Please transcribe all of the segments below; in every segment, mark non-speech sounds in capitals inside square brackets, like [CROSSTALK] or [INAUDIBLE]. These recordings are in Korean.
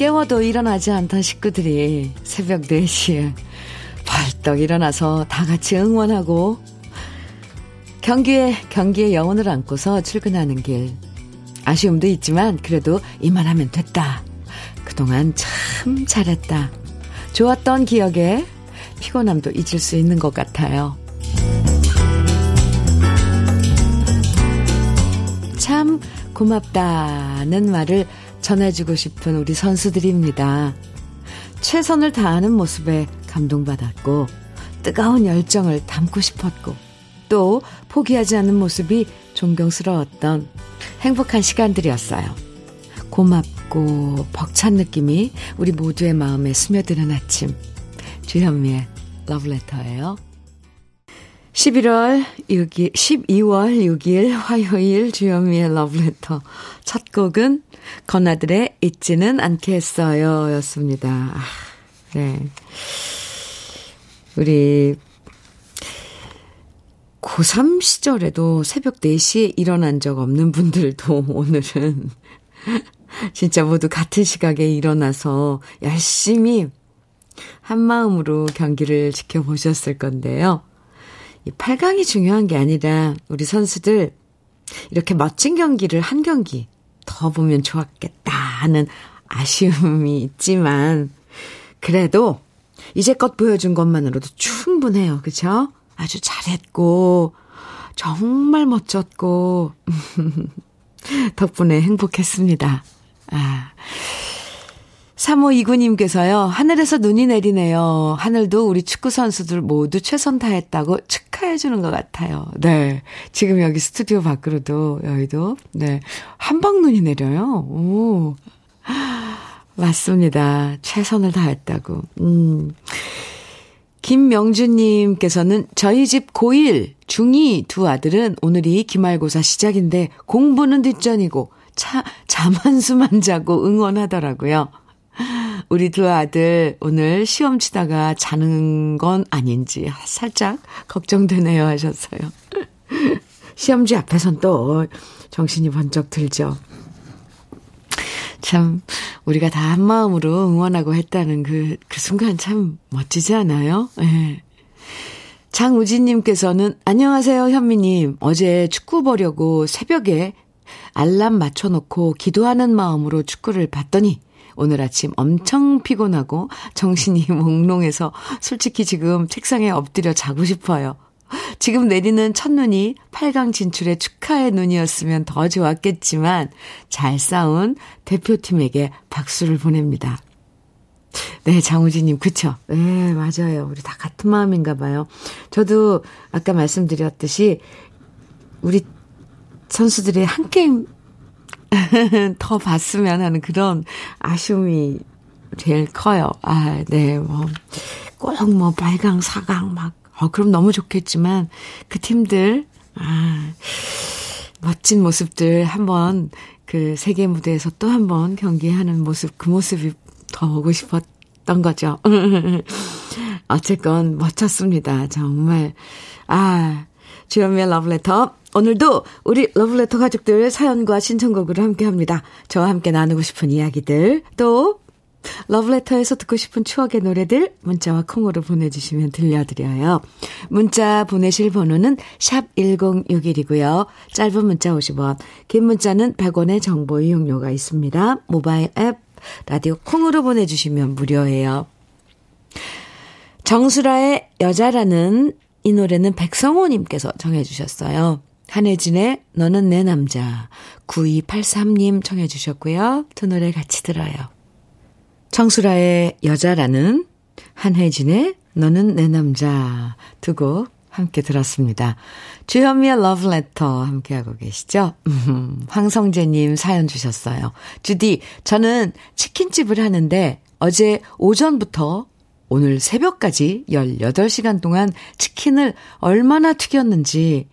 깨워도 일어나지 않던 식구들이 새벽 4시에 벌떡 일어나서 다 같이 응원하고 경기에 경기에 영혼을 안고서 출근하는 길 아쉬움도 있지만 그래도 이만하면 됐다. 그동안 참 잘했다. 좋았던 기억에 피곤함도 잊을 수 있는 것 같아요. 참 고맙다는 말을 전해주고 싶은 우리 선수들입니다. 최선을 다하는 모습에 감동받았고, 뜨거운 열정을 담고 싶었고, 또 포기하지 않는 모습이 존경스러웠던 행복한 시간들이었어요. 고맙고 벅찬 느낌이 우리 모두의 마음에 스며드는 아침. 주현미의 러브레터예요. 11월 6일, 12월 6일 화요일 주현미의 러브레터. 첫 곡은 건아들의 잊지는 않겠어요 였습니다. 아, 네. 우리 고3 시절에도 새벽 4시에 일어난 적 없는 분들도 [LAUGHS] 오늘은 진짜 모두 같은 시각에 일어나서 열심히 한 마음으로 경기를 지켜보셨을 건데요. 이 8강이 중요한 게 아니라 우리 선수들 이렇게 멋진 경기를 한 경기 더 보면 좋았겠다 하는 아쉬움이 있지만 그래도 이제껏 보여준 것만으로도 충분해요. 그쵸? 아주 잘했고 정말 멋졌고 [LAUGHS] 덕분에 행복했습니다. 아. 3529님께서요, 하늘에서 눈이 내리네요. 하늘도 우리 축구 선수들 모두 최선 다했다고 축하해주는 것 같아요. 네. 지금 여기 스튜디오 밖으로도, 여의도, 네. 한방 눈이 내려요. 오. 맞습니다. 최선을 다했다고. 음. 김명주님께서는 저희 집 고1, 중2 두 아들은 오늘이 기말고사 시작인데 공부는 뒷전이고 차, 잠 한숨만 자고 응원하더라고요. 우리 두 아들 오늘 시험 치다가 자는 건 아닌지 살짝 걱정되네요 하셨어요. [LAUGHS] 시험지 앞에선 또 정신이 번쩍 들죠. 참, 우리가 다 한 마음으로 응원하고 했다는 그, 그 순간 참 멋지지 않아요? 예. 네. 장우진님께서는, 안녕하세요, 현미님. 어제 축구 보려고 새벽에 알람 맞춰놓고 기도하는 마음으로 축구를 봤더니, 오늘 아침 엄청 피곤하고 정신이 [LAUGHS] 몽롱해서 솔직히 지금 책상에 엎드려 자고 싶어요. 지금 내리는 첫눈이 8강 진출의 축하의 눈이었으면 더 좋았겠지만 잘 싸운 대표팀에게 박수를 보냅니다. 네, 장우진님, 그쵸? 네, 맞아요. 우리 다 같은 마음인가 봐요. 저도 아까 말씀드렸듯이 우리 선수들이 한 게임 [LAUGHS] 더 봤으면 하는 그런 아쉬움이 제일 커요. 아, 네, 뭐, 꼭 뭐, 빨강, 사강, 막, 어, 그럼 너무 좋겠지만, 그 팀들, 아, 멋진 모습들 한번 그 세계 무대에서 또 한번 경기하는 모습, 그 모습이 더 보고 싶었던 거죠. [LAUGHS] 어쨌건 멋졌습니다. 정말. 아, 주현미의 러브레터. 오늘도 우리 러브레터 가족들 사연과 신청곡으로 함께 합니다. 저와 함께 나누고 싶은 이야기들, 또 러브레터에서 듣고 싶은 추억의 노래들 문자와 콩으로 보내주시면 들려드려요. 문자 보내실 번호는 샵 1061이고요. 짧은 문자 50원, 긴 문자는 100원의 정보 이용료가 있습니다. 모바일 앱, 라디오 콩으로 보내주시면 무료예요. 정수라의 여자라는 이 노래는 백성호님께서 정해주셨어요. 한혜진의 너는 내 남자 9283님 청해주셨고요. 두 노래 같이 들어요. 청수라의 여자라는 한혜진의 너는 내 남자 두 곡 함께 들었습니다. 주현미의 러브레터 함께하고 계시죠? [LAUGHS] 황성재님 사연 주셨어요. 주디, 저는 치킨집을 하는데 어제 오전부터 오늘 새벽까지 18시간 동안 치킨을 얼마나 튀겼는지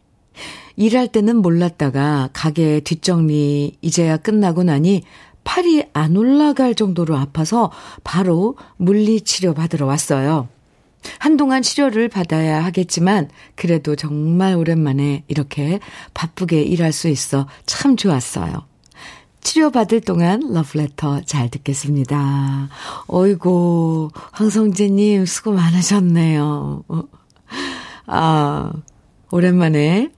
일할 때는 몰랐다가 가게 뒷정리 이제야 끝나고 나니 팔이 안 올라갈 정도로 아파서 바로 물리치료 받으러 왔어요. 한동안 치료를 받아야 하겠지만 그래도 정말 오랜만에 이렇게 바쁘게 일할 수 있어 참 좋았어요. 치료받을 동안 러브레터 잘 듣겠습니다. 어이고, 황성재님 수고 많으셨네요. 아, 오랜만에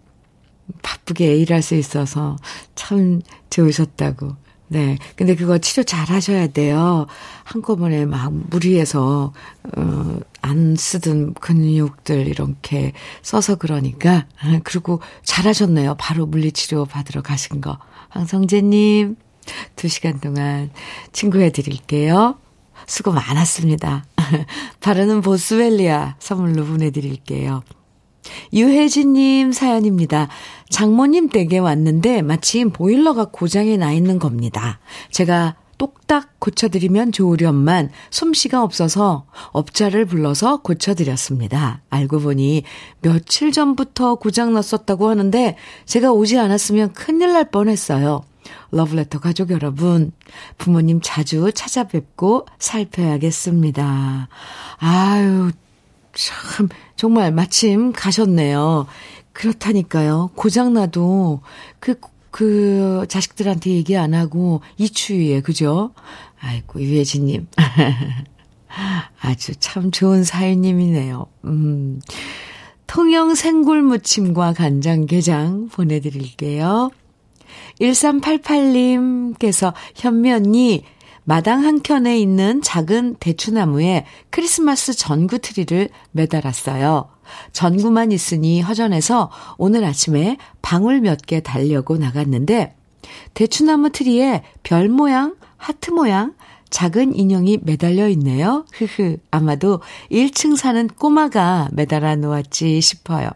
바쁘게 일할 수 있어서 참 좋으셨다고. 네. 근데 그거 치료 잘 하셔야 돼요. 한꺼번에 막 무리해서, 어, 안 쓰던 근육들 이렇게 써서 그러니까. 아, 그리고 잘 하셨네요. 바로 물리치료 받으러 가신 거. 황성재님, 두 시간 동안 친구해 드릴게요. 수고 많았습니다. [LAUGHS] 바르는 보스웰리아 선물로 보내드릴게요. 유혜진님 사연입니다. 장모님 댁에 왔는데 마침 보일러가 고장이 나 있는 겁니다. 제가 똑딱 고쳐드리면 좋으련만 솜씨가 없어서 업자를 불러서 고쳐드렸습니다. 알고 보니 며칠 전부터 고장났었다고 하는데 제가 오지 않았으면 큰일 날 뻔했어요. 러브레터 가족 여러분, 부모님 자주 찾아뵙고 살펴야겠습니다. 아유, 참, 정말 마침 가셨네요. 그렇다니까요. 고장나도 그, 그 자식들한테 얘기 안 하고 이 추위에, 그죠? 아이고, 유혜진님. [LAUGHS] 아주 참 좋은 사연님이네요. 음. 통영 생굴 무침과 간장 게장 보내드릴게요. 1388님께서 현미 언니, 마당 한켠에 있는 작은 대추나무에 크리스마스 전구 트리를 매달았어요. 전구만 있으니 허전해서 오늘 아침에 방울 몇 개 달려고 나갔는데 대추나무 트리에 별 모양, 하트 모양, 작은 인형이 매달려 있네요. 흐흐. 아마도 1층 사는 꼬마가 매달아 놓았지 싶어요.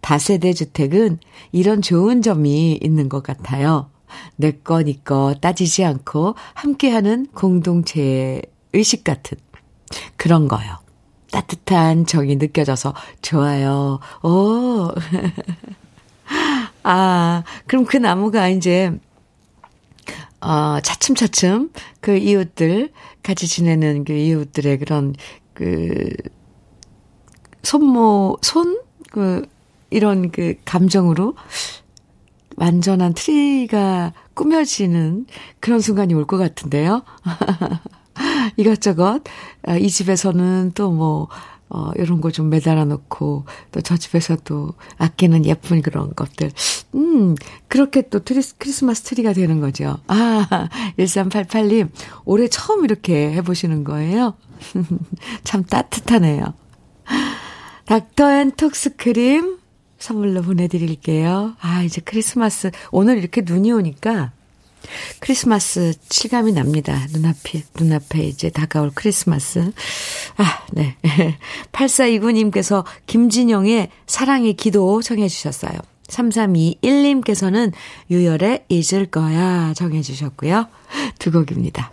다세대 주택은 이런 좋은 점이 있는 것 같아요. 내 거, 니거 따지지 않고 함께하는 공동체의 의식 같은 그런 거요. 따뜻한 정이 느껴져서 좋아요. 오. [LAUGHS] 아, 그럼 그 나무가 이제, 어, 차츰차츰 그 이웃들, 같이 지내는 그 이웃들의 그런, 그, 손모, 손? 그, 이런 그 감정으로 완전한 트리가 꾸며지는 그런 순간이 올 것 같은데요. [LAUGHS] 이것저것, 아, 이 집에서는 또 뭐, 어, 이런 거 좀 매달아 놓고, 또 저 집에서도 아끼는 예쁜 그런 것들. 음, 그렇게 또 트리, 크리스마스 트리가 되는 거죠. 아, [LAUGHS] 1388님, 올해 처음 이렇게 해보시는 거예요? [LAUGHS] 참 따뜻하네요. 닥터 앤 톡스크림 선물로 보내드릴게요. 아, 이제 크리스마스. 오늘 이렇게 눈이 오니까 크리스마스 실감이 납니다. 눈앞에, 눈앞에 이제 다가올 크리스마스. 아, 네. [LAUGHS] 8429님께서 김진영의 사랑의 기도 청해주셨어요. 3321님께서는 유열의 잊을 거야 정해주셨고요. 두 곡입니다.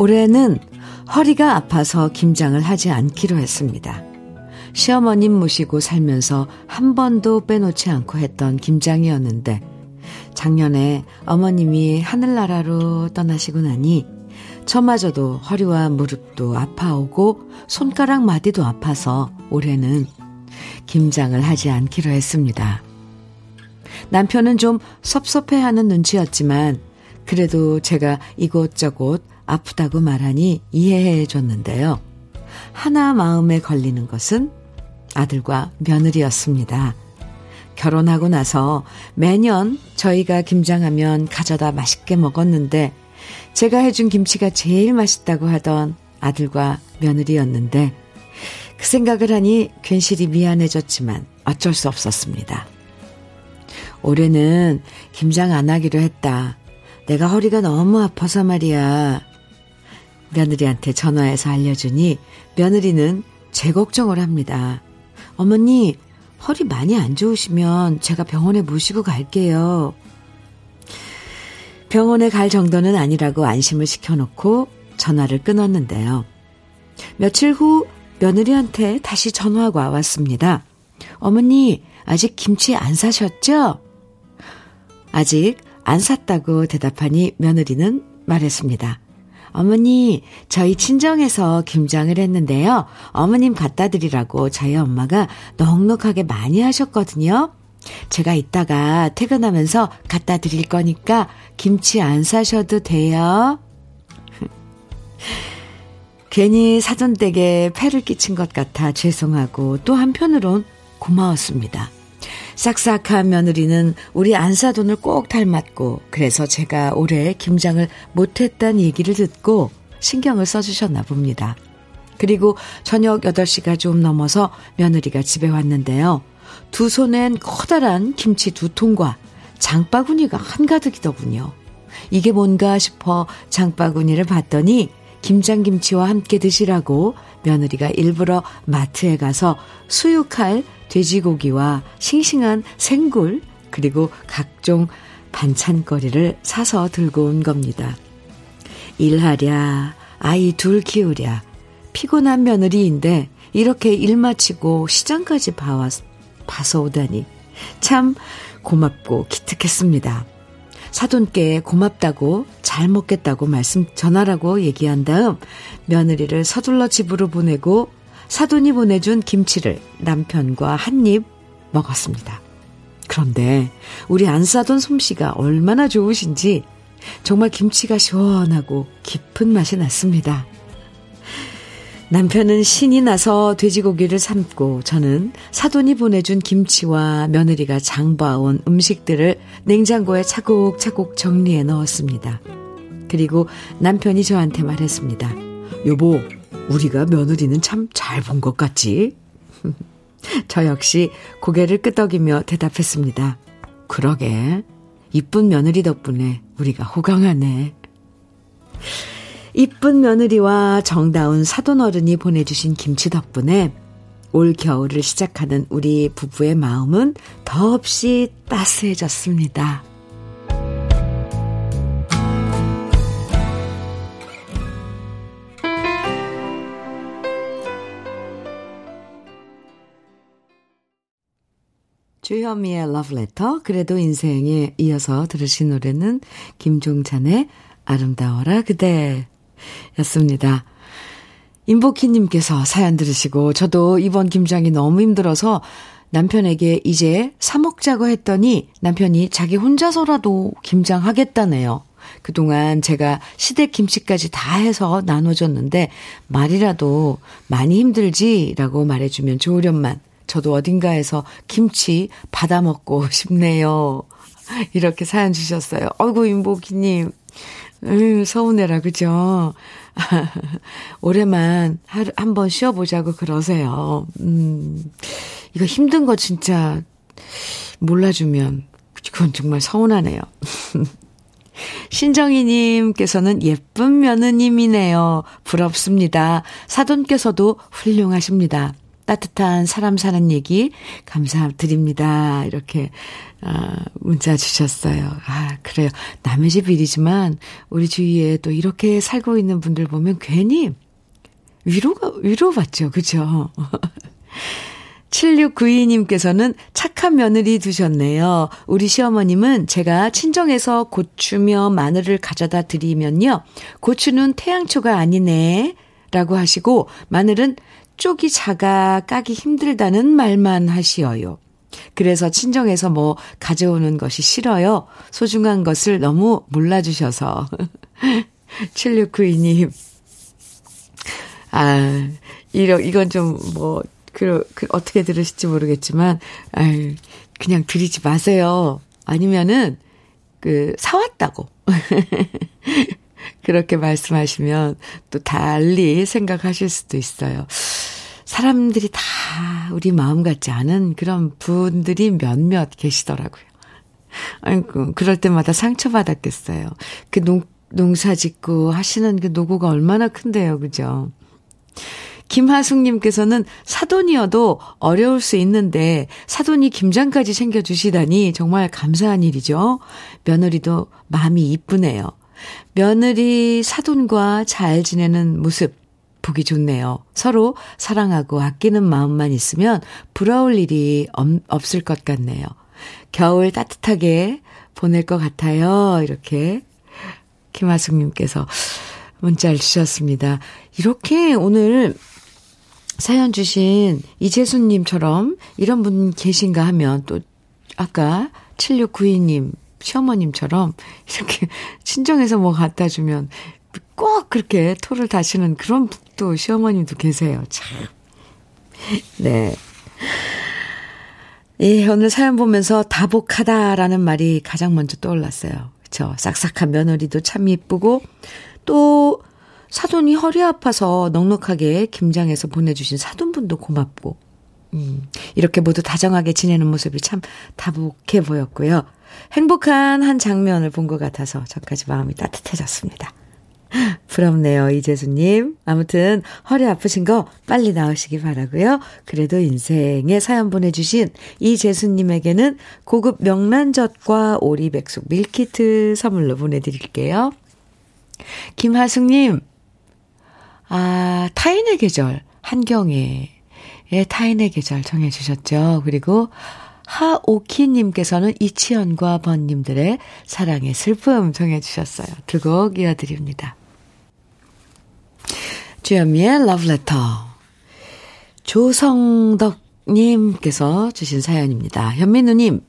올해는 허리가 아파서 김장을 하지 않기로 했습니다. 시어머님 모시고 살면서 한 번도 빼놓지 않고 했던 김장이었는데 작년에 어머님이 하늘나라로 떠나시고 나니 저마저도 허리와 무릎도 아파오고 손가락 마디도 아파서 올해는 김장을 하지 않기로 했습니다. 남편은 좀 섭섭해하는 눈치였지만 그래도 제가 이곳저곳 아프다고 말하니 이해해 줬는데요. 하나 마음에 걸리는 것은 아들과 며느리였습니다. 결혼하고 나서 매년 저희가 김장하면 가져다 맛있게 먹었는데 제가 해준 김치가 제일 맛있다고 하던 아들과 며느리였는데 그 생각을 하니 괜시리 미안해졌지만 어쩔 수 없었습니다. 올해는 김장 안 하기로 했다. 내가 허리가 너무 아파서 말이야. 며느리한테 전화해서 알려주니 며느리는 제 걱정을 합니다. 어머니, 허리 많이 안 좋으시면 제가 병원에 모시고 갈게요. 병원에 갈 정도는 아니라고 안심을 시켜놓고 전화를 끊었는데요. 며칠 후 며느리한테 다시 전화가 왔습니다. 어머니, 아직 김치 안 사셨죠? 아직 안 샀다고 대답하니 며느리는 말했습니다. 어머니, 저희 친정에서 김장을 했는데요. 어머님 갖다 드리라고 저희 엄마가 넉넉하게 많이 하셨거든요. 제가 이따가 퇴근하면서 갖다 드릴 거니까 김치 안 사셔도 돼요. [LAUGHS] 괜히 사돈댁에 폐를 끼친 것 같아 죄송하고 또 한편으론 고마웠습니다. 싹싹한 며느리는 우리 안사돈을 꼭 닮았고 그래서 제가 올해 김장을 못했다는 얘기를 듣고 신경을 써주셨나 봅니다. 그리고 저녁 8시가 좀 넘어서 며느리가 집에 왔는데요. 두 손엔 커다란 김치 두 통과 장바구니가 한가득이더군요. 이게 뭔가 싶어 장바구니를 봤더니 김장김치와 함께 드시라고 며느리가 일부러 마트에 가서 수육할 돼지고기와 싱싱한 생굴 그리고 각종 반찬거리를 사서 들고 온 겁니다. 일하랴 아이 둘 키우랴 피곤한 며느리인데 이렇게 일 마치고 시장까지 봐왔, 봐서 오다니 참 고맙고 기특했습니다. 사돈께 고맙다고 잘 먹겠다고 말씀 전하라고 얘기한 다음 며느리를 서둘러 집으로 보내고 사돈이 보내준 김치를 남편과 한 입 먹었습니다. 그런데 우리 안사돈 솜씨가 얼마나 좋으신지 정말 김치가 시원하고 깊은 맛이 났습니다. 남편은 신이 나서 돼지고기를 삶고 저는 사돈이 보내준 김치와 며느리가 장봐온 음식들을 냉장고에 차곡차곡 정리해 넣었습니다. 그리고 남편이 저한테 말했습니다. 여보, 우리가 며느리는 참 잘 본 것 같지? [LAUGHS] 저 역시 고개를 끄덕이며 대답했습니다. 그러게. 이쁜 며느리 덕분에 우리가 호강하네. 이쁜 며느리와 정다운 사돈어른이 보내주신 김치 덕분에 올 겨울을 시작하는 우리 부부의 마음은 더없이 따스해졌습니다. 주현미의 러브레터, 그래도 인생에 이어서 들으신 노래는 김종찬의 아름다워라 그대 였습니다. 임복희님께서 사연 들으시고 저도 이번 김장이 너무 힘들어서 남편에게 이제 사 먹자고 했더니 남편이 자기 혼자서라도 김장하겠다네요. 그동안 제가 시댁 김치까지 다 해서 나눠줬는데 말이라도 많이 힘들지라고 말해주면 좋으련만 저도 어딘가에서 김치 받아 먹고 [LAUGHS] 싶네요. 이렇게 사연 주셨어요. 어이구, 임복희님. 음, 서운해라, 그죠? [LAUGHS] 올해만 하루, 한 번 쉬어보자고 그러세요. 음, 이거 힘든 거 진짜 몰라주면, 그건 정말 서운하네요. [LAUGHS] 신정희님께서는 예쁜 며느님이네요. 부럽습니다. 사돈께서도 훌륭하십니다. 따뜻한 사람 사는 얘기 감사드립니다. 이렇게 아, 문자 주셨어요. 아, 그래요. 남의 집 일이지만 우리 주위에 또 이렇게 살고 있는 분들 보면 괜히 위로가 위로받죠. 그죠? [LAUGHS] 7692님께서는 착한 며느리 두셨네요. 우리 시어머님은 제가 친정에서 고추며 마늘을 가져다 드리면요. 고추는 태양초가 아니네. 라고 하시고, 마늘은 쪽이 작아 까기 힘들다는 말만 하시어요. 그래서 친정에서 뭐 가져오는 것이 싫어요. 소중한 것을 너무 몰라주셔서. [LAUGHS] 7692님. 아, 이러, 이건 좀 뭐, 그, 그, 어떻게 들으실지 모르겠지만, 아유, 그냥 드리지 마세요. 아니면은, 그, 사왔다고. [LAUGHS] 그렇게 말씀하시면 또 달리 생각하실 수도 있어요. 사람들이 다 우리 마음 같지 않은 그런 분들이 몇몇 계시더라고요. 아이고, 그럴 때마다 상처받았겠어요. 그 농, 농사 짓고 하시는 그 노고가 얼마나 큰데요. 그죠? 김하숙님께서는 사돈이어도 어려울 수 있는데 사돈이 김장까지 챙겨주시다니 정말 감사한 일이죠. 며느리도 마음이 이쁘네요. 며느리 사돈과 잘 지내는 모습 보기 좋네요. 서로 사랑하고 아끼는 마음만 있으면 부러울 일이 없을 것 같네요. 겨울 따뜻하게 보낼 것 같아요. 이렇게 김하숙님께서 문자를 주셨습니다. 이렇게 오늘 사연 주신 이재수님처럼 이런 분 계신가 하면 또 아까 7692님 시어머님처럼 이렇게 [LAUGHS] 친정에서 뭐 갖다 주면 꼭 그렇게 토를 다시는 그런 또 시어머님도 계세요. 참. 네. 예, 오늘 사연 보면서 다복하다라는 말이 가장 먼저 떠올랐어요. 그쵸. 싹싹한 며느리도 참 이쁘고, 또, 사돈이 허리 아파서 넉넉하게 김장해서 보내주신 사돈분도 고맙고, 음, 이렇게 모두 다정하게 지내는 모습이 참 다복해 보였고요. 행복한 한 장면을 본 것 같아서 저까지 마음이 따뜻해졌습니다. [LAUGHS] 부럽네요, 이재수님. 아무튼, 허리 아프신 거 빨리 나으시기 바라고요 그래도 인생에 사연 보내주신 이재수님에게는 고급 명란젓과 오리백숙 밀키트 선물로 보내드릴게요. 김하숙님, 아, 타인의 계절, 한경애의 타인의 계절 정해주셨죠. 그리고 하오키님께서는 이치현과 번님들의 사랑의 슬픔 정해주셨어요. 두 곡 이어드립니다. 주현미의 러브레터. 조성덕님께서 주신 사연입니다. 현민우님,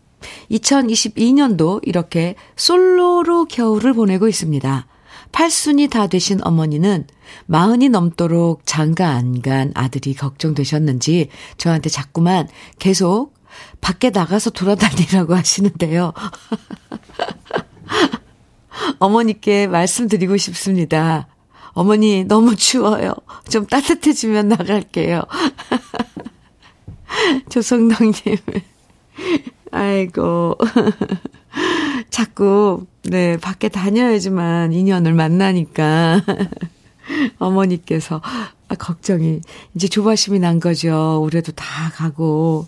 2022년도 이렇게 솔로로 겨울을 보내고 있습니다. 팔순이 다 되신 어머니는 마흔이 넘도록 장가 안 간 아들이 걱정되셨는지 저한테 자꾸만 계속 밖에 나가서 돌아다니라고 [LAUGHS] 하시는데요. [LAUGHS] 어머니께 말씀드리고 싶습니다. 어머니, 너무 추워요. 좀 따뜻해지면 나갈게요. [LAUGHS] 조성덕님. 아이고. [LAUGHS] 자꾸, 네, 밖에 다녀야지만 인연을 만나니까. [LAUGHS] 어머니께서, 아, 걱정이, 이제 조바심이 난 거죠. 올해도 다 가고.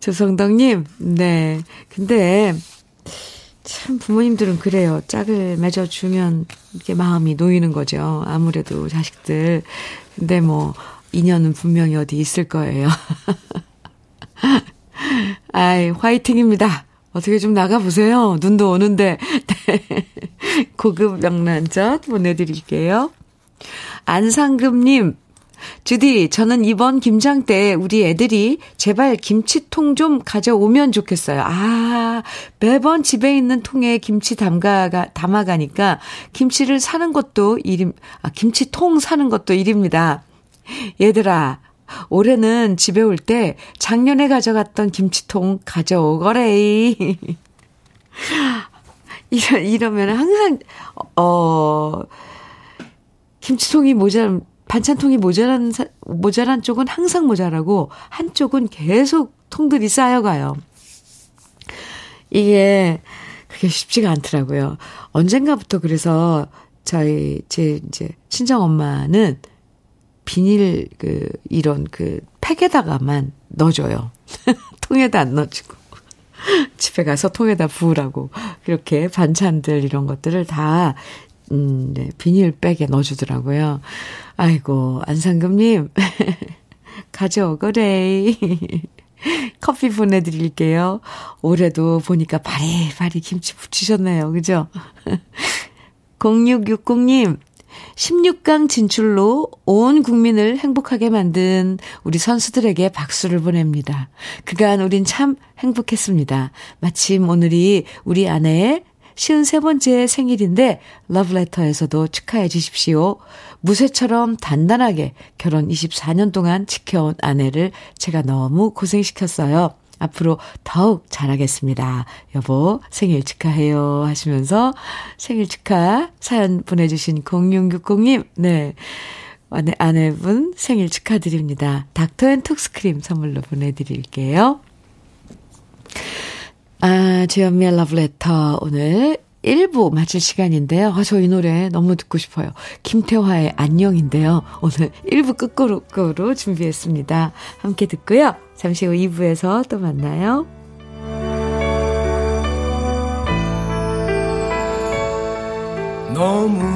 조성덕님, 네. 근데, 참 부모님들은 그래요. 짝을 맺어주면 이렇게 마음이 놓이는 거죠. 아무래도 자식들. 근데 뭐, 인연은 분명히 어디 있을 거예요. [LAUGHS] 아이, 화이팅입니다. 어떻게 좀 나가보세요. 눈도 오는데. [LAUGHS] 네. 고급 명란젓 보내드릴게요. 안상금님, 주디, 저는 이번 김장 때 우리 애들이 제발 김치통 좀 가져오면 좋겠어요. 아, 매번 집에 있는 통에 김치 담가가, 담아가니까 김치를 사는 것도 일임, 아, 김치통 사는 것도 일입니다. 얘들아, 올해는 집에 올 때 작년에 가져갔던 김치통 가져오거래. [LAUGHS] 이러, 이러면 항상, 어, 김치통이 모자란, 반찬통이 모자란, 모자란 쪽은 항상 모자라고 한쪽은 계속 통들이 쌓여가요. 이게 그게 쉽지가 않더라고요. 언젠가부터 그래서 저희, 제 이제 친정 엄마는 비닐 그, 이런 그 팩에다가만 넣어줘요. [LAUGHS] 통에다 안 넣어주고. 집에 가서 통에다 부으라고. 그렇게 반찬들 이런 것들을 다, 음, 네, 비닐백에 넣어주더라고요. 아이고, 안상금님. [LAUGHS] 가져오거래. [LAUGHS] 커피 보내드릴게요. 올해도 보니까 바리바리 김치 부치셨네요. 그죠? [LAUGHS] 0660님, 16강 진출로 온 국민을 행복하게 만든 우리 선수들에게 박수를 보냅니다. 그간 우린 참 행복했습니다. 마침 오늘이 우리 아내의 53번째 생일인데 러브레터에서도 축하해 주십시오. 무쇠처럼 단단하게 결혼 24년 동안 지켜온 아내를 제가 너무 고생시켰어요. 앞으로 더욱 잘하겠습니다. 여보, 생일 축하해요. 하시면서 생일 축하 사연 보내주신 0660님, 네. 아내, 아내분 생일 축하드립니다. 닥터 앤 톡스크림 선물로 보내드릴게요. 아, 주현미의 러브레터 오늘 1부 마칠 시간인데요. 아, 저 이 노래 너무 듣고 싶어요. 김태화의 안녕인데요. 오늘 1부 끝곡으로 준비했습니다. 함께 듣고요. 잠시 후 2부에서 또 만나요. 너무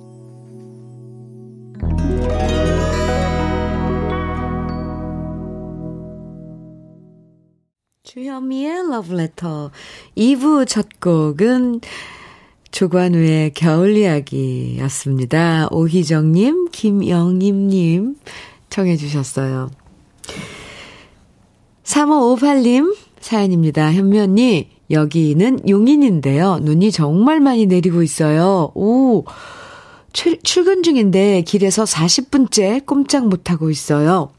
주현미의 Letter. 2부 첫 곡은 조관우의 겨울 이야기였습니다. 오희정님, 김영임님 청해 주셨어요. 3558님 사연입니다. 현미 언니, 여기는 용인인데요. 눈이 정말 많이 내리고 있어요. 오, 출, 출근 중인데 길에서 40분째 꼼짝 못하고 있어요.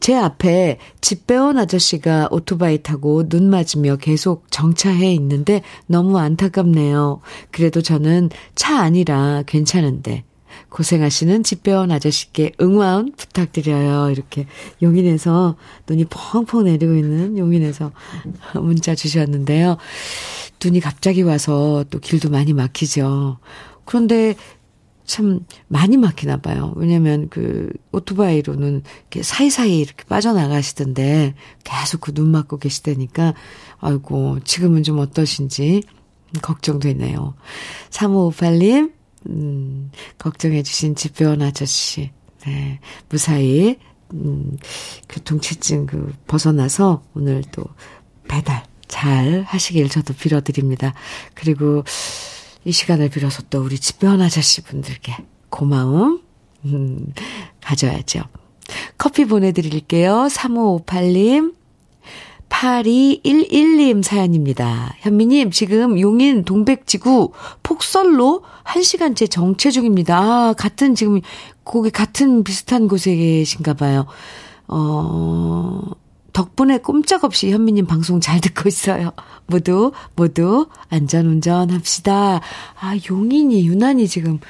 제 앞에 집 배운 아저씨가 오토바이 타고 눈 맞으며 계속 정차해 있는데 너무 안타깝네요. 그래도 저는 차 아니라 괜찮은데. 고생하시는 집배원 아저씨께 응원 부탁드려요. 이렇게 용인에서 눈이 펑펑 내리고 있는 용인에서 문자 주셨는데요. 눈이 갑자기 와서 또 길도 많이 막히죠. 그런데 참 많이 막히나 봐요. 왜냐면 그 오토바이로는 이렇게 사이사이 이렇게 빠져나가시던데 계속 그 눈 맞고 계시다니까 아이고 지금은 좀 어떠신지 걱정되네요. 3558님 음, 걱정해 주신 집배원 아저씨, 네, 무사히, 음, 교통체증 그 벗어나서 오늘 또 배달 잘 하시길 저도 빌어드립니다. 그리고 이 시간을 빌어서 또 우리 집배원 아저씨 분들께 고마움, 음, 가져야죠. 커피 보내드릴게요. 3558님, 8211님 사연입니다. 현미님, 지금 용인 동백지구 폭설로 1시간째 정체 중입니다. 아, 같은, 지금, 거기 같은 비슷한 곳에 계신가 봐요. 어, 덕분에 꼼짝없이 현미님 방송 잘 듣고 있어요. 모두, 모두 안전운전 합시다. 아, 용인이, 유난히 지금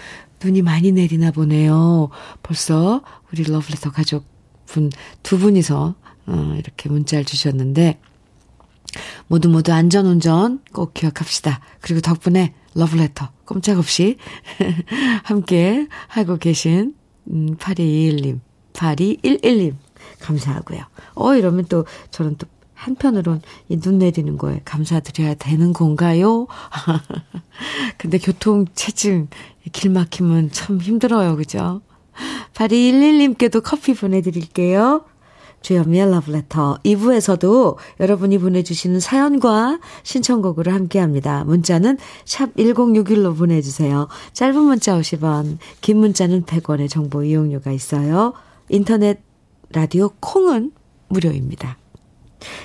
눈이 많이 내리나 보네요. 벌써 우리 러블레터 가족분 두 분이서 어, 이렇게 문자를 주셨는데, 모두 모두 안전운전 꼭 기억합시다. 그리고 덕분에 러브레터 꼼짝없이 [LAUGHS] 함께 하고 계신 음, 8221님, 8211님 감사하고요. 어 이러면 또 저는 또 한편으론 이 눈 내리는 거에 감사드려야 되는 건가요? [LAUGHS] 근데 교통 체증 길 막히면 참 힘들어요. 그죠? 8211님께도 커피 보내드릴게요. 주현미의 러브레터 2부에서도 여러분이 보내주시는 사연과 신청곡으로 함께합니다. 문자는 샵 1061로 보내주세요. 짧은 문자 50원, 긴 문자는 100원의 정보 이용료가 있어요. 인터넷 라디오 콩은 무료입니다.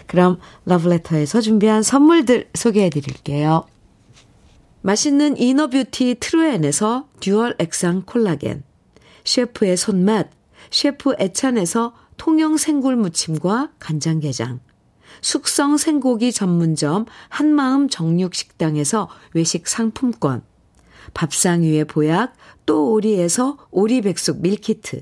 그럼 러브레터에서 준비한 선물들 소개해 드릴게요. 맛있는 inner beauty 트루엔에서 dual 액상 콜라겐, 셰프의 손맛, 셰프 애찬에서 통영 생굴 무침과 간장게장, 숙성 생고기 전문점 한마음 정육식당에서 외식 상품권, 밥상 위의 보약 또 오리에서 오리백숙 밀키트,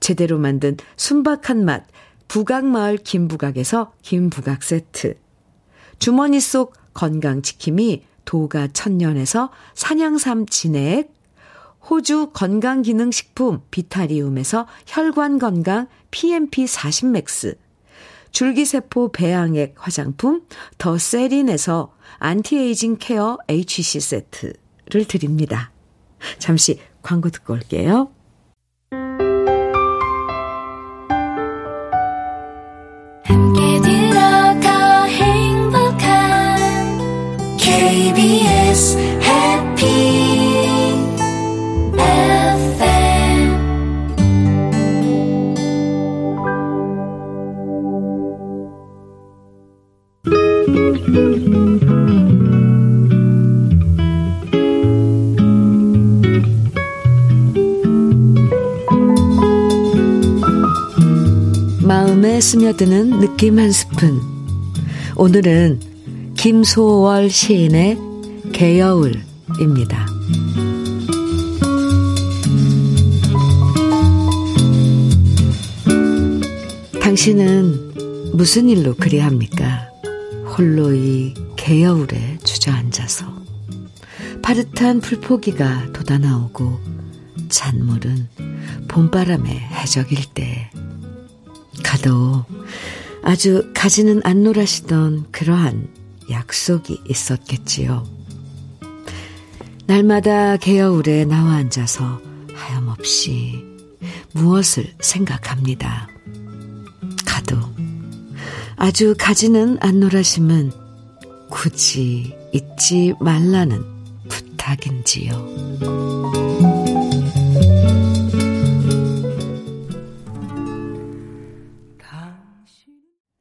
제대로 만든 순박한 맛 부각마을 김부각에서 김부각 세트, 주머니 속 건강지킴이 도가 천년에서 산양삼 진액, 호주 건강기능식품 비타리움에서 혈관건강 PMP40 맥스, 줄기세포 배양액 화장품 더 세린에서 안티에이징 케어 HC 세트를 드립니다. 잠시 광고 듣고 올게요. 스며드는 느낌 한 스푼. 오늘은 김소월 시인의 개여울입니다. 당신은 무슨 일로 그리 합니까? 홀로 이 개여울에 주저앉아서 파릇한 풀포기가 돋아나오고 잔물은 봄바람에 해적일 때 가도 아주 가지는 않노라시던 그러한 약속이 있었겠지요. 날마다 개여울에 나와 앉아서 하염없이 무엇을 생각합니다. 가도 아주 가지는 않노라심은 굳이 잊지 말라는 부탁인지요.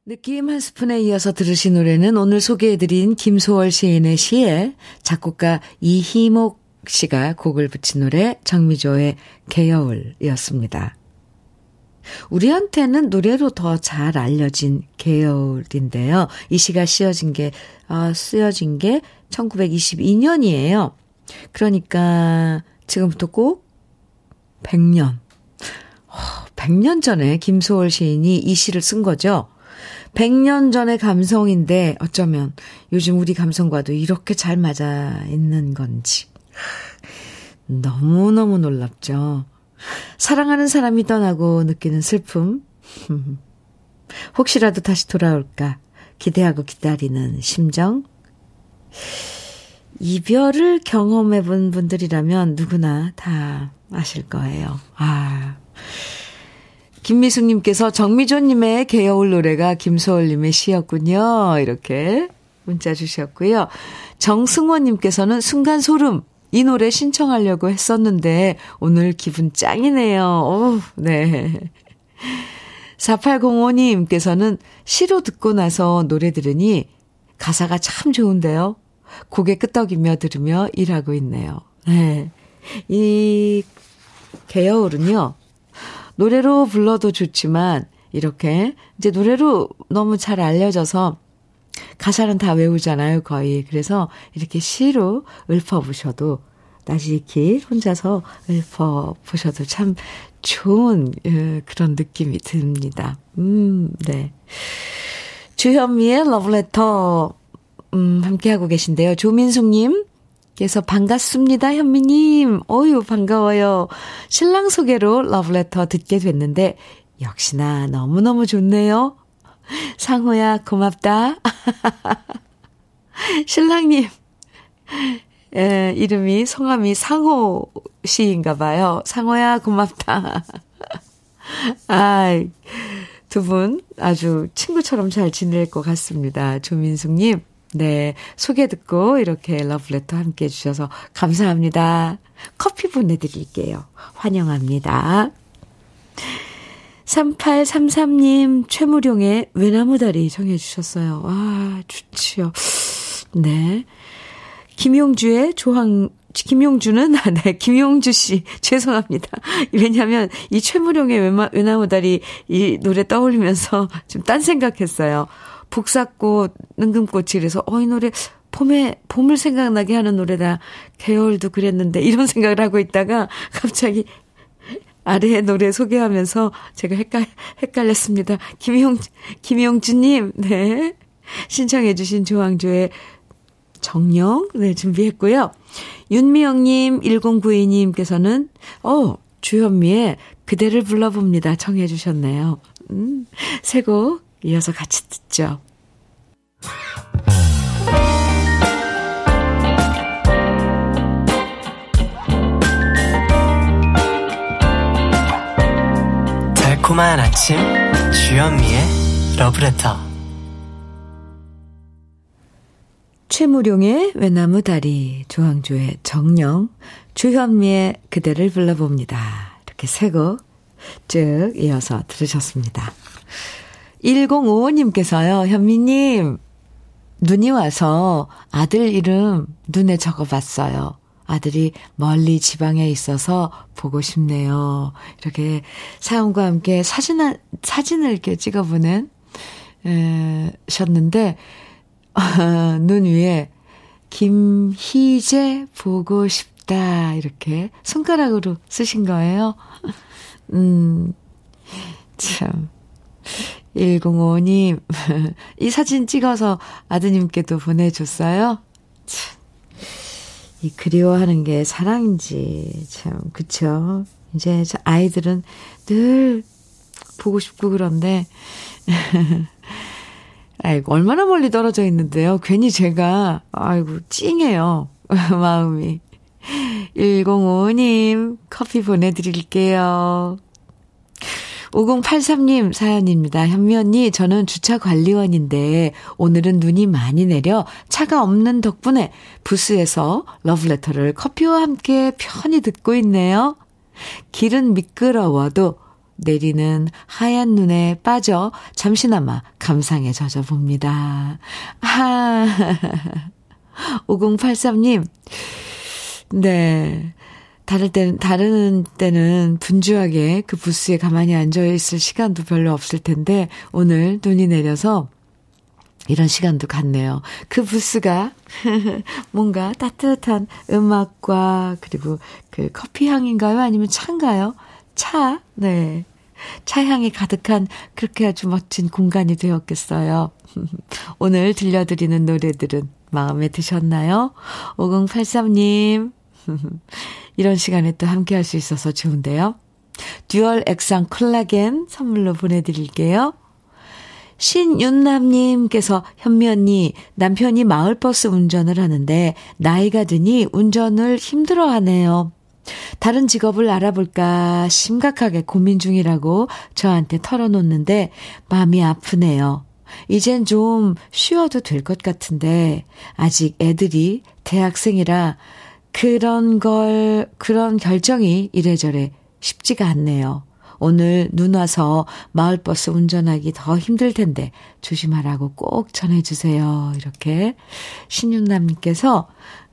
느낌 한 스푼에 이어서 들으신 노래는 오늘 소개해드린 김소월 시인의 시에 작곡가 이희목 씨가 곡을 붙인 노래 정미조의 개여울이었습니다. 우리한테는 노래로 더 잘 알려진 개여울인데요. 이 시가 쓰여진 게, 어, 쓰여진 게 1922년이에요. 그러니까 지금부터 꼭 100년. 100년 전에 김소월 시인이 이 시를 쓴 거죠. 100년 전의 감성인데 어쩌면 요즘 우리 감성과도 이렇게 잘 맞아 있는 건지. 너무너무 놀랍죠. 사랑하는 사람이 떠나고 느끼는 슬픔. [LAUGHS] 혹시라도 다시 돌아올까 기대하고 기다리는 심정. 이별을 경험해 본 분들이라면 누구나 다 아실 거예요. 아. 김미숙님께서 정미조님의 개여울 노래가 김소월님의 시였군요. 이렇게 문자 주셨고요. 정승원님께서는 순간 소름. 이 노래 신청하려고 했었는데 오늘 기분 짱이네요. 오, 네. 4805님께서는 시로 듣고 나서 노래 들으니 가사가 참 좋은데요. 고개 끄덕이며 들으며 일하고 있네요. 네. 이 개여울은요. 노래로 불러도 좋지만 이렇게 이제 노래로 너무 잘 알려져서 가사는 다 외우잖아요, 거의. 그래서 이렇게 시로 읊어보셔도 나시키 혼자서 읊어보셔도 참 좋은 그런 느낌이 듭니다. 음, 네. 주현미의 러브레터, 음, 함께하고 계신데요. 조민숙님, 께서 반갑습니다, 현미님. 어유 반가워요. 신랑 소개로 러브레터 듣게 됐는데, 역시나 너무너무 좋네요. 상호야, 고맙다. [LAUGHS] 신랑님, 에, 이름이, 성함이 상호 씨인가 봐요. 상호야, 고맙다. [LAUGHS] 아이, 두 분 아주 친구처럼 잘 지낼 것 같습니다. 조민숙님. 네. 소개 듣고 이렇게 러브레터 함께 해주셔서 감사합니다. 커피 보내드릴게요. 환영합니다. 3833님, 최무룡의 외나무다리 정해주셨어요. 아, 좋지요. 네. 김용주의 조항, 김용주는, [LAUGHS] 네, 김용주 씨, 죄송합니다. 왜냐면, 이 최무룡의 외나무다리 이 노래 떠올리면서 [LAUGHS] 좀 딴 생각했어요. 북사꽃, 능금꽃이 그래서, 어, 이 노래, 봄에, 봄을 생각나게 하는 노래다. 개월도 그랬는데, 이런 [LAUGHS] 생각을 하고 있다가, 갑자기 아래의 노래 소개하면서 제가 헷갈, 헷갈렸습니다. 김용, 김용주님, 네. 신청해주신 조항조의 정령, 네, 준비했고요. 윤미영님, 1092님께서는, 어, 주현미의 그대를 불러봅니다. 청해주셨네요. 음, 새곡 이어서 같이 듣죠. 달콤한 아침 주현미의 러브레터 최무룡의 외나무 다리 조항조의 정령 주현미의 그대를 불러봅니다. 이렇게 세 곡 쭉 이어서 들으셨습니다. 1055님께서요. 현미님 눈이 와서 아들 이름 눈에 적어봤어요. 아들이 멀리 지방에 있어서 보고 싶네요. 이렇게 사연과 함께 사진, 사진을 이렇게 찍어보는, 에, 셨는데, 아, [LAUGHS] 눈 위에, 김희재 보고 싶다. 이렇게 손가락으로 쓰신 거예요. [LAUGHS] 음, 참. 105님, [LAUGHS] 이 사진 찍어서 아드님께도 보내줬어요? 참. 이 그리워하는 게 사랑인지 참 그쵸. 이제 아이들은 늘 보고 싶고 그런데 [LAUGHS] 아이고 얼마나 멀리 떨어져 있는데요. 괜히 제가 아이고 찡해요. [LAUGHS] 마음이. 105님 커피 보내드릴게요. 5083님 사연입니다. 현미 언니, 저는 주차 관리원인데 오늘은 눈이 많이 내려 차가 없는 덕분에 부스에서 러브레터를 커피와 함께 편히 듣고 있네요. 길은 미끄러워도 내리는 하얀 눈에 빠져 잠시나마 감상에 젖어 봅니다. 아, [LAUGHS] 5083님, 네. 다를 때는, 다른 때는 분주하게 그 부스에 가만히 앉아 있을 시간도 별로 없을 텐데, 오늘 눈이 내려서 이런 시간도 갔네요. 그 부스가 [LAUGHS] 뭔가 따뜻한 음악과 그리고 그 커피 향인가요? 아니면 차인가요? 차, 네. 차향이 가득한 그렇게 아주 멋진 공간이 되었겠어요. [LAUGHS] 오늘 들려드리는 노래들은 마음에 드셨나요? 5083님, [LAUGHS] 이런 시간에 또 함께 할 수 있어서 좋은데요. dual 액상 콜라겐 선물로 보내드릴게요. 신윤남님께서 현미 언니 남편이 마을버스 운전을 하는데 나이가 드니 운전을 힘들어 하네요. 다른 직업을 알아볼까 심각하게 고민 중이라고 저한테 털어놓는데 마음이 아프네요. 이젠 좀 쉬어도 될 것 같은데 아직 애들이 대학생이라 그런 걸, 그런 결정이 이래저래 쉽지가 않네요. 오늘 눈 와서 마을버스 운전하기 더 힘들 텐데 조심하라고 꼭 전해주세요. 이렇게 신윤남님께서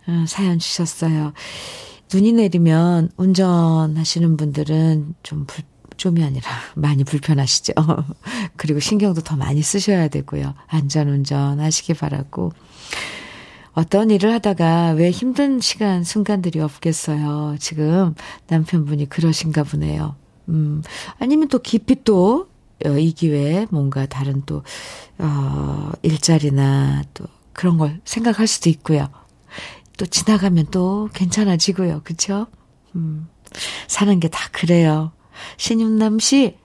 어, 사연 주셨어요. 눈이 내리면 운전하시는 분들은 좀 불, 좀이 아니라 많이 불편하시죠. [LAUGHS] 그리고 신경도 더 많이 쓰셔야 되고요. 안전 운전 하시기 바라고. 어떤 일을 하다가 왜 힘든 시간, 순간들이 없겠어요. 지금 남편분이 그러신가 보네요. 음, 아니면 또 깊이 또, 어, 이 기회에 뭔가 다른 또, 어, 일자리나 또 그런 걸 생각할 수도 있고요. 또 지나가면 또 괜찮아지고요. 그쵸? 음, 사는 게 다 그래요. 신윤남 씨,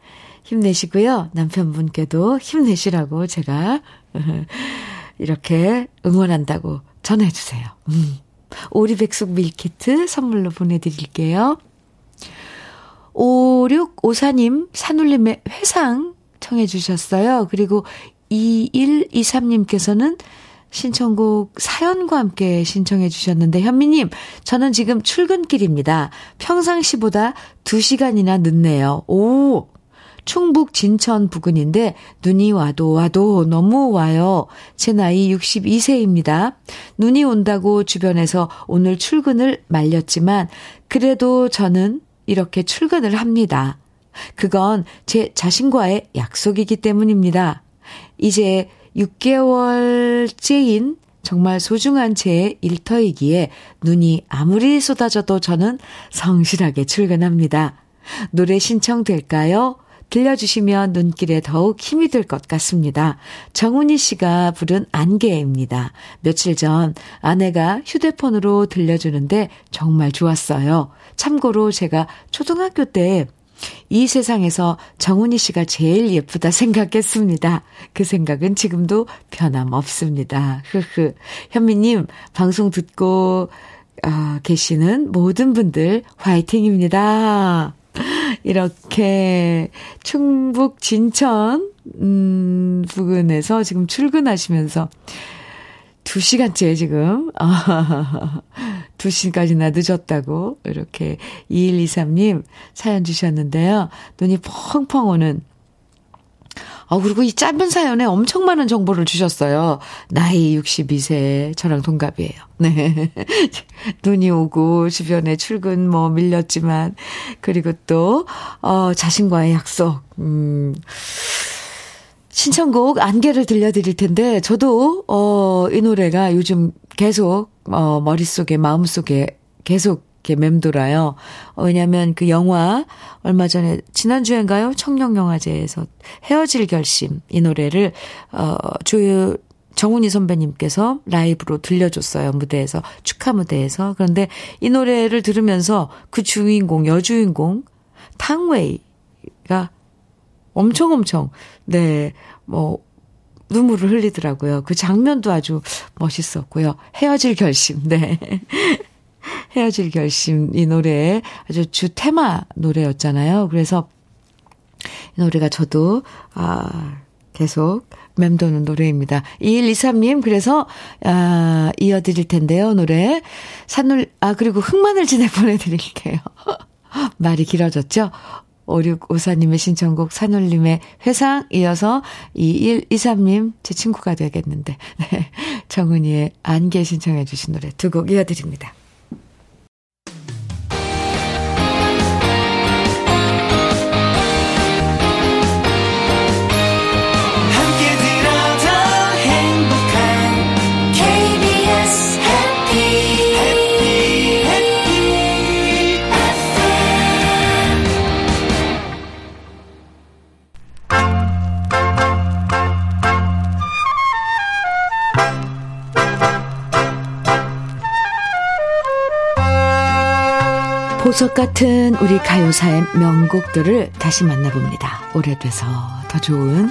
힘내시고요. 남편분께도 힘내시라고 제가 [LAUGHS] 이렇게 응원한다고 전해주세요. 음. 오리백숙 밀키트 선물로 보내드릴게요. 5654님, 산울림의 회상 청해 주셨어요. 그리고 2123님께서는 신청곡 사연과 함께 신청해 주셨는데, 현미님, 저는 지금 출근길입니다. 평상시보다 2시간이나 늦네요. 오! 충북 진천 부근인데 눈이 와도 와도 너무 와요. 제 나이 62세입니다. 눈이 온다고 주변에서 오늘 출근을 말렸지만 그래도 저는 이렇게 출근을 합니다. 그건 제 자신과의 약속이기 때문입니다. 이제 6개월째인 정말 소중한 제 일터이기에 눈이 아무리 쏟아져도 저는 성실하게 출근합니다. 노래 신청될까요? 들려주시면 눈길에 더욱 힘이 될것 같습니다. 정훈이 씨가 부른 안개입니다. 며칠 전 아내가 휴대폰으로 들려주는데 정말 좋았어요. 참고로 제가 초등학교 때 이 세상에서 정훈이 씨가 제일 예쁘다 생각했습니다. 그 생각은 지금도 변함없습니다. 흐흐. 현미님, 방송 듣고 어, 계시는 모든 분들 화이팅입니다. 이렇게 충북 진천 음, 부근에서 지금 출근하시면서 2시간째 지금, 아, 2시까지나 늦었다고, 이렇게 2123님 사연 주셨는데요. 눈이 펑펑 오는, 아, 그리고 이 짧은 사연에 엄청 많은 정보를 주셨어요. 나이 62세, 저랑 동갑이에요. [LAUGHS] 네. 눈이 오고, 주변에 출근 뭐 밀렸지만, 그리고 또, 어, 자신과의 약속, 음, 신청곡 안개를 들려드릴 텐데, 저도, 어, 이 노래가 요즘 계속, 어, 머릿속에, 마음속에 계속 이렇게 맴돌아요. 어, 왜냐면 그 영화, 얼마 전에, 지난주엔가요? 청룡영화제에서 헤어질 결심, 이 노래를, 어, 조 정훈이 선배님께서 라이브로 들려줬어요. 무대에서, 축하 무대에서. 그런데 이 노래를 들으면서 그 주인공, 여주인공, 탕웨이가 엄청 엄청, 네, 뭐, 눈물을 흘리더라고요. 그 장면도 아주 멋있었고요. 헤어질 결심, 네. 헤어질 결심, 이 노래 아주 주 테마 노래였잖아요. 그래서 이 노래가 저도, 아, 계속 맴도는 노래입니다. 2123님, 그래서, 아, 이어드릴 텐데요, 노래. 산울, 아, 그리고 흑마늘 진해 보내드릴게요. [LAUGHS] 말이 길어졌죠? 5654님의 신청곡 산울림의 회상 이어서 2123님 제 친구가 되겠는데 네. [LAUGHS] 정은이의 안개 신청해 주신 노래 두 곡 이어드립니다. 보석 같은 우리 가요사의 명곡들을 다시 만나봅니다. 오래돼서 더 좋은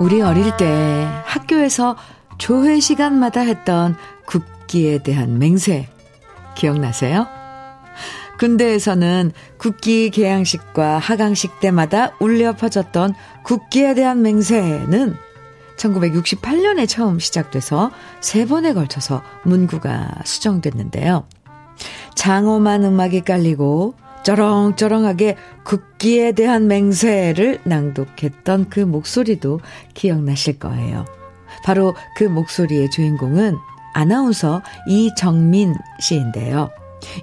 우리 어릴 때 학교에서 조회 시간마다 했던 국기에 대한 맹세 기억나세요? 군대에서는 국기 개양식과 하강식 때마다 울려 퍼졌던 국기에 대한 맹세는 1968년에 처음 시작돼서 세 번에 걸쳐서 문구가 수정됐는데요. 장엄한 음악이 깔리고 쩌렁쩌렁하게 국기에 대한 맹세를 낭독했던 그 목소리도 기억나실 거예요. 바로 그 목소리의 주인공은 아나운서 이정민 씨인데요.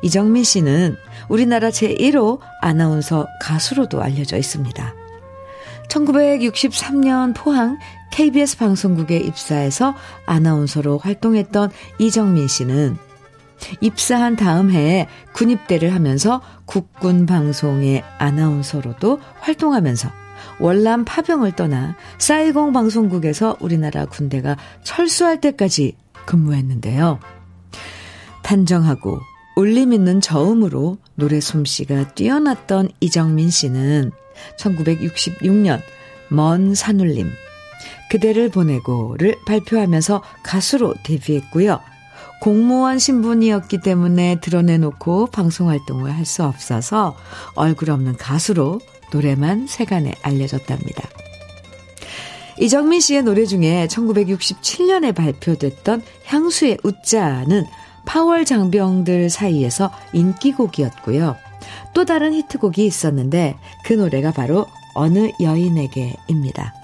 이정민 씨는 우리나라 제1호 아나운서 가수로도 알려져 있습니다. 1963년 포항 KBS 방송국에 입사해서 아나운서로 활동했던 이정민 씨는 입사한 다음 해에 군입대를 하면서 국군 방송의 아나운서로도 활동하면서 월남 파병을 떠나 사이공 방송국에서 우리나라 군대가 철수할 때까지 근무했는데요. 단정하고 울림 있는 저음으로 노래 솜씨가 뛰어났던 이정민 씨는 1966년 먼 산울림 그대를 보내고를 발표하면서 가수로 데뷔했고요. 공무원 신분이었기 때문에 드러내놓고 방송 활동을 할 수 없어서 얼굴 없는 가수로 노래만 세간에 알려졌답니다. 이정민 씨의 노래 중에 1967년에 발표됐던 향수의 웃자는 파월 장병들 사이에서 인기곡이었고요. 또 다른 히트곡이 있었는데 그 노래가 바로 어느 여인에게입니다.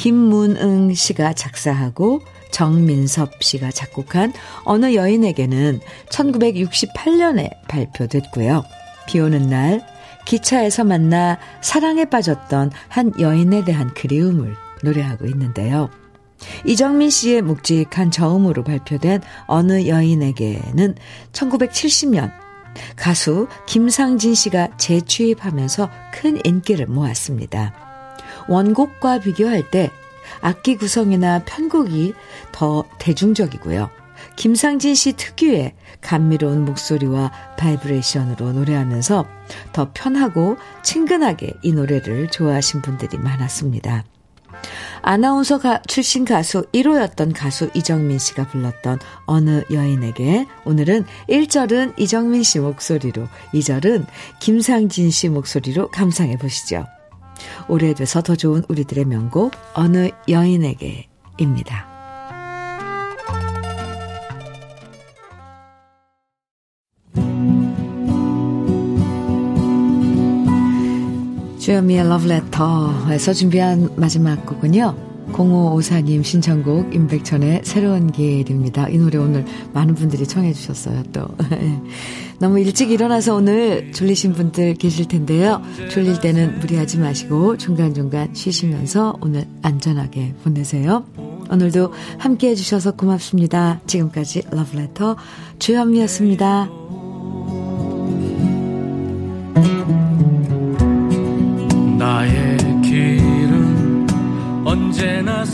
김문응 씨가 작사하고 정민섭 씨가 작곡한 어느 여인에게는 1968년에 발표됐고요. 비 오는 날 기차에서 만나 사랑에 빠졌던 한 여인에 대한 그리움을 노래하고 있는데요. 이정민 씨의 묵직한 저음으로 발표된 어느 여인에게는 1970년 가수 김상진 씨가 재취입하면서 큰 인기를 모았습니다. 원곡과 비교할 때 악기 구성이나 편곡이 더 대중적이고요. 김상진 씨 특유의 감미로운 목소리와 바이브레이션으로 노래하면서 더 편하고 친근하게 이 노래를 좋아하신 분들이 많았습니다. 아나운서 가, 출신 가수 1호였던 가수 이정민 씨가 불렀던 어느 여인에게 오늘은 1절은 이정민 씨 목소리로 2절은 김상진 씨 목소리로 감상해 보시죠. 오래돼서 더 좋은 우리들의 명곡 어느 여인에게입니다. 주현미의 러브레터에서 준비한 마지막 곡은요. 0554님 신청곡 임백천의 새로운 길입니다. 이 노래 오늘 많은 분들이 청해 주셨어요. 또 [LAUGHS] 너무 일찍 일어나서 오늘 졸리신 분들 계실 텐데요. 졸릴 때는 무리하지 마시고 중간중간 쉬시면서 오늘 안전하게 보내세요. 오늘도 함께 해주셔서 고맙습니다. 지금까지 러브레터 주현미였습니다. 나의 길은 언제나